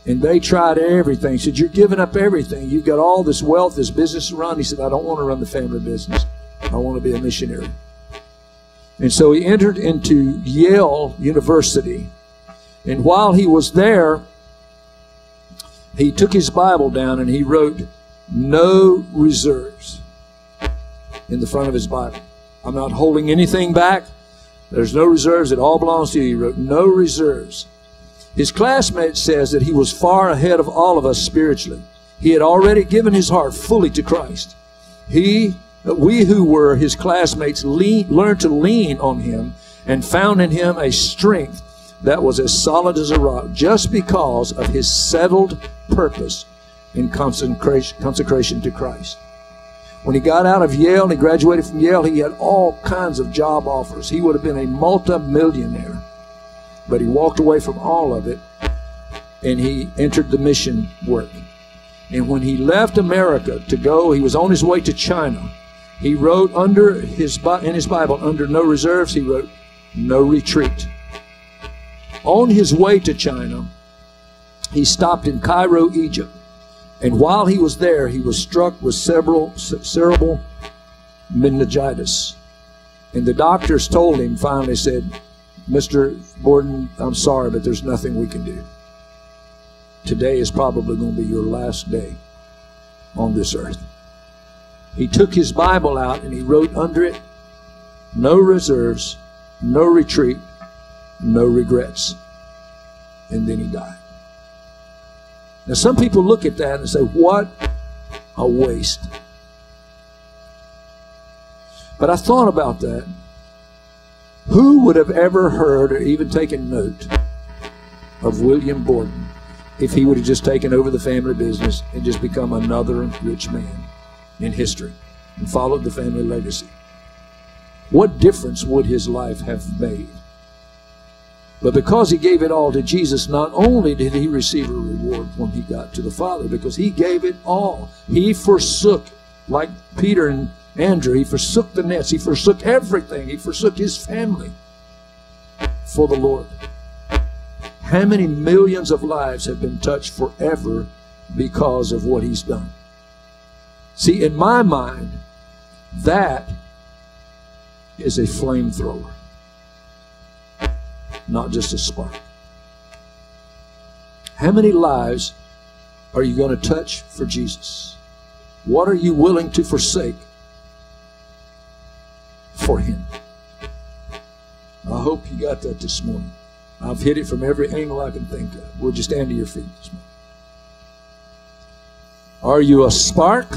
Speaker 1: And they tried everything. He said, You're giving up everything. You've got all this wealth, this business to run. He said, I don't want to run the family business. I want to be a missionary. And so he entered into Yale University. And while he was there, he took his Bible down and he wrote, No reserves in the front of his Bible. I'm not holding anything back. There's no reserves. It all belongs to you. He wrote, No reserves. His classmate says that he was far ahead of all of us spiritually. He had already given his heart fully to Christ. He, we who were his classmates, lean, learned to lean on him and found in him a strength that was as solid as a rock just because of his settled purpose in consecration, consecration to Christ. When he got out of Yale and he graduated from Yale, he had all kinds of job offers. He would have been a multimillionaire. But he walked away from all of it and he entered the mission work. And when he left America to go, he was on his way to China. He wrote under his in his Bible under no reserves, he wrote no retreat. On his way to China, he stopped in Cairo, Egypt. And while he was there, he was struck with cerebral, cerebral meningitis. And the doctors told him, finally said, Mr. Borden, I'm sorry, but there's nothing we can do. Today is probably going to be your last day on this earth. He took his Bible out and he wrote under it, no reserves, no retreat, no regrets. And then he died. Now, some people look at that and say, What a waste. But I thought about that. Who would have ever heard or even taken note of William Borden if he would have just taken over the family business and just become another rich man in history and followed the family legacy? What difference would his life have made? But because he gave it all to Jesus, not only did he receive a reward when he got to the Father, because he gave it all. He forsook, like Peter and Andrew, he forsook the nets, he forsook everything, he forsook his family for the Lord. How many millions of lives have been touched forever because of what he's done? See, in my mind, that is a flamethrower not just a spark. How many lives are you going to touch for Jesus? What are you willing to forsake for Him? I hope you got that this morning. I've hit it from every angle I can think of. Would you stand to your feet this morning? Are you a spark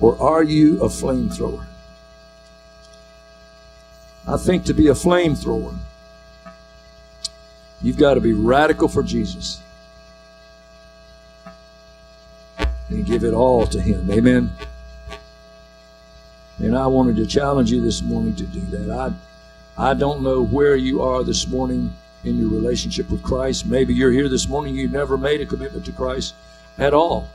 Speaker 1: or are you a flamethrower? I think to be a flamethrower, you've got to be radical for Jesus and give it all to Him. Amen. And I wanted to challenge you this morning to do that. I, I don't know where you are this morning in your relationship with Christ. Maybe you're here this morning, you've never made a commitment to Christ at all.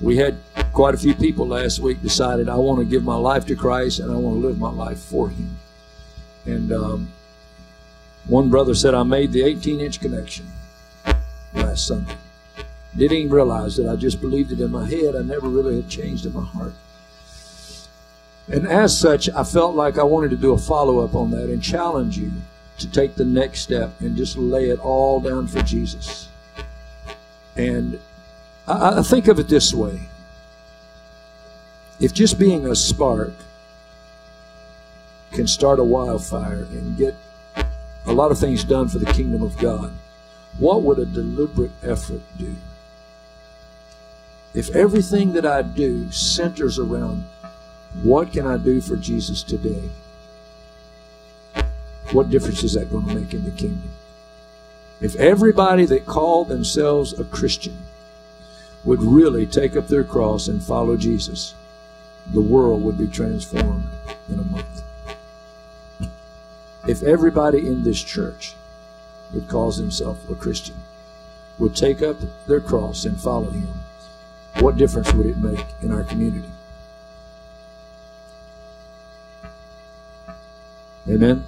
Speaker 1: We had quite a few people last week decided, I want to give my life to Christ and I want to live my life for Him. And um, one brother said, I made the 18 inch connection last Sunday. Didn't even realize that I just believed it in my head. I never really had changed in my heart. And as such, I felt like I wanted to do a follow up on that and challenge you to take the next step and just lay it all down for Jesus. And I, I think of it this way if just being a spark can start a wildfire and get a lot of things done for the kingdom of God, what would a deliberate effort do? If everything that I do centers around what can I do for Jesus today, what difference is that going to make in the kingdom? If everybody that called themselves a Christian would really take up their cross and follow Jesus, the world would be transformed in a month if everybody in this church that calls himself a Christian would take up their cross and follow him, what difference would it make in our community? Amen.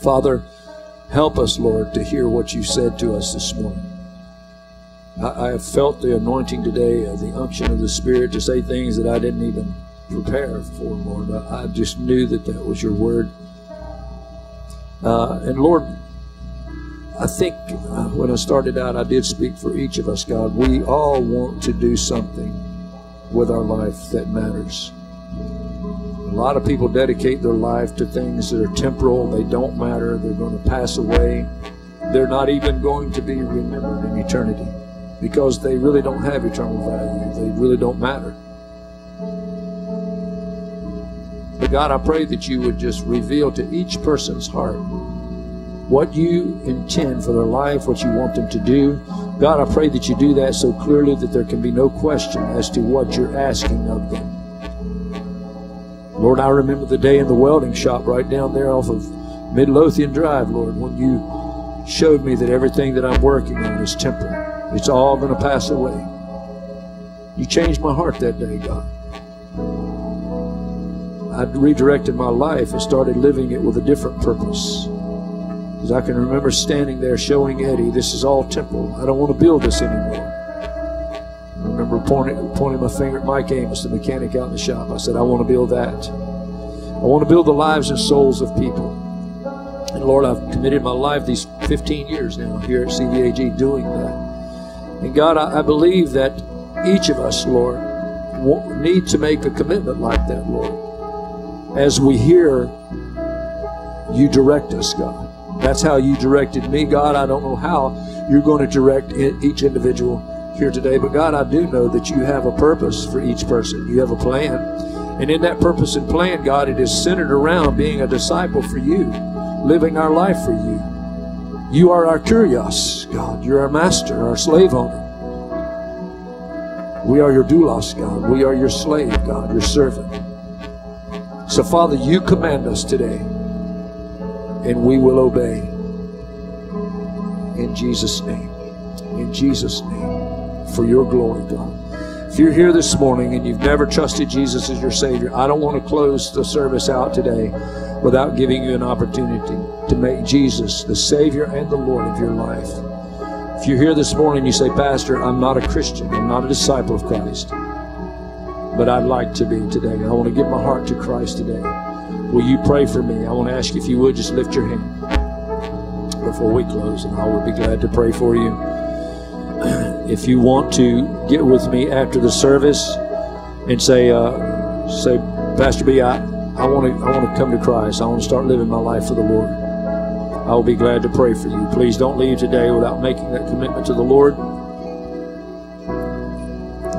Speaker 1: Father, Help us, Lord, to hear what you said to us this morning. I, have felt the anointing today, uh, the unction of the Spirit to say things that I didn't even prepare for, Lord. I, I just knew that that was your word. Uh, and Lord, I think uh, when I started out, I did speak for each of us, God. We all want to do something with our life that matters. A lot of people dedicate their life to things that are temporal, they don't matter, they're going to pass away. They're not even going to be remembered in eternity because they really don't have eternal value. They really don't matter. But God, I pray that you would just reveal to each person's heart what you intend for their life, what you want them to do. God, I pray that you do that so clearly that there can be no question as to what you're asking of them. Lord, I remember the day in the welding shop right down there off of Midlothian Drive, Lord, when you showed me that everything that I'm working on is temporal. It's all going to pass away. You changed my heart that day, God. I redirected my life and started living it with a different purpose. Because I can remember standing there showing Eddie, this is all temple. I don't want to build this anymore. I remember pointing, pointing my finger at Mike Amos, the mechanic out in the shop. I said, I want to build that. I want to build the lives and souls of people. And Lord, I've committed my life these 15 years now here at CVAG doing that. And God, I, I believe that each of us, Lord, need to make a commitment like that, Lord as we hear you direct us, God. That's how you directed me, God. I don't know how you're going to direct each individual here today, but God, I do know that you have a purpose for each person. You have a plan. And in that purpose and plan, God, it is centered around being a disciple for you, living our life for you. You are our kurios, God. You're our master, our slave owner. We are your doulos, God. We are your slave, God, your servant. So, Father, you command us today, and we will obey. In Jesus' name. In Jesus' name. For your glory, God. If you're here this morning and you've never trusted Jesus as your Savior, I don't want to close the service out today without giving you an opportunity to make Jesus the Savior and the Lord of your life. If you're here this morning, you say, Pastor, I'm not a Christian, I'm not a disciple of Christ but I'd like to be today. I want to give my heart to Christ today. Will you pray for me? I want to ask you if you would just lift your hand before we close, and I would be glad to pray for you. [clears throat] If you want to get with me after the service and say, uh, say, Pastor B, I, I want to, I want to come to Christ. I want to start living my life for the Lord. I will be glad to pray for you. Please don't leave today without making that commitment to the Lord.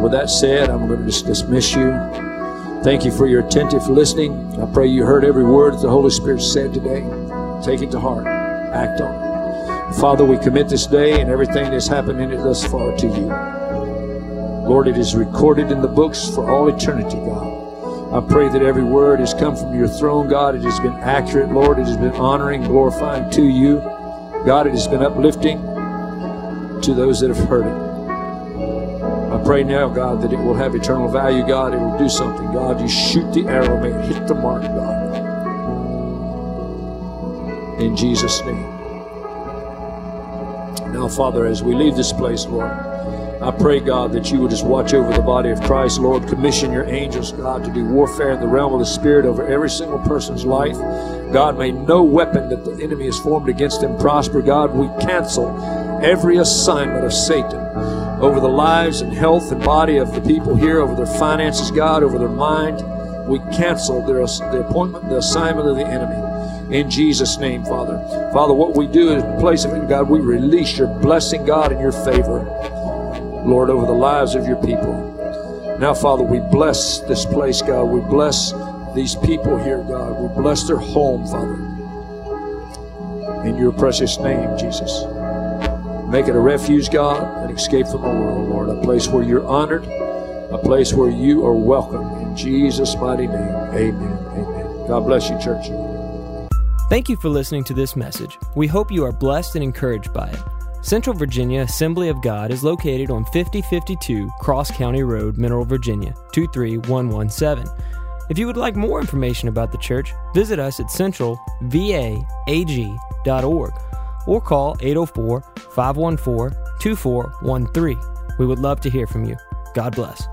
Speaker 1: With that said, I'm going to dismiss you. Thank you for your attentive listening. I pray you heard every word that the Holy Spirit said today. Take it to heart. Act on it. Father, we commit this day and everything that's happened in it thus far to you. Lord, it is recorded in the books for all eternity, God. I pray that every word has come from your throne, God. It has been accurate, Lord. It has been honoring, glorifying to you. God, it has been uplifting to those that have heard it. I pray now, God, that it will have eternal value, God. It will do something, God. You shoot the arrow, may it hit the mark, God. In Jesus' name. Now, Father, as we leave this place, Lord, I pray, God, that you would just watch over the body of Christ, Lord. Commission your angels, God, to do warfare in the realm of the Spirit over every single person's life. God, may no weapon that the enemy has formed against them prosper. God, we cancel every assignment of Satan over the lives and health and body of the people here, over their finances, God, over their mind. We cancel their, the appointment, the assignment of the enemy. In Jesus' name, Father. Father, what we do is place of it, God, we release your blessing, God, in your favor, Lord, over the lives of your people. Now, Father, we bless this place, God. We bless these people here, God. We bless their home, Father. In your precious name, Jesus. Make it a refuge, God, an escape from the world, Lord. A place where you're honored, a place where you are welcome. In Jesus' mighty name, amen. Amen. God bless you, church.
Speaker 2: Thank you for listening to this message. We hope you are blessed and encouraged by it. Central Virginia Assembly of God is located on 5052 Cross County Road, Mineral, Virginia 23117. If you would like more information about the church, visit us at centralvaag.org or call 804 514 2413. We would love to hear from you. God bless.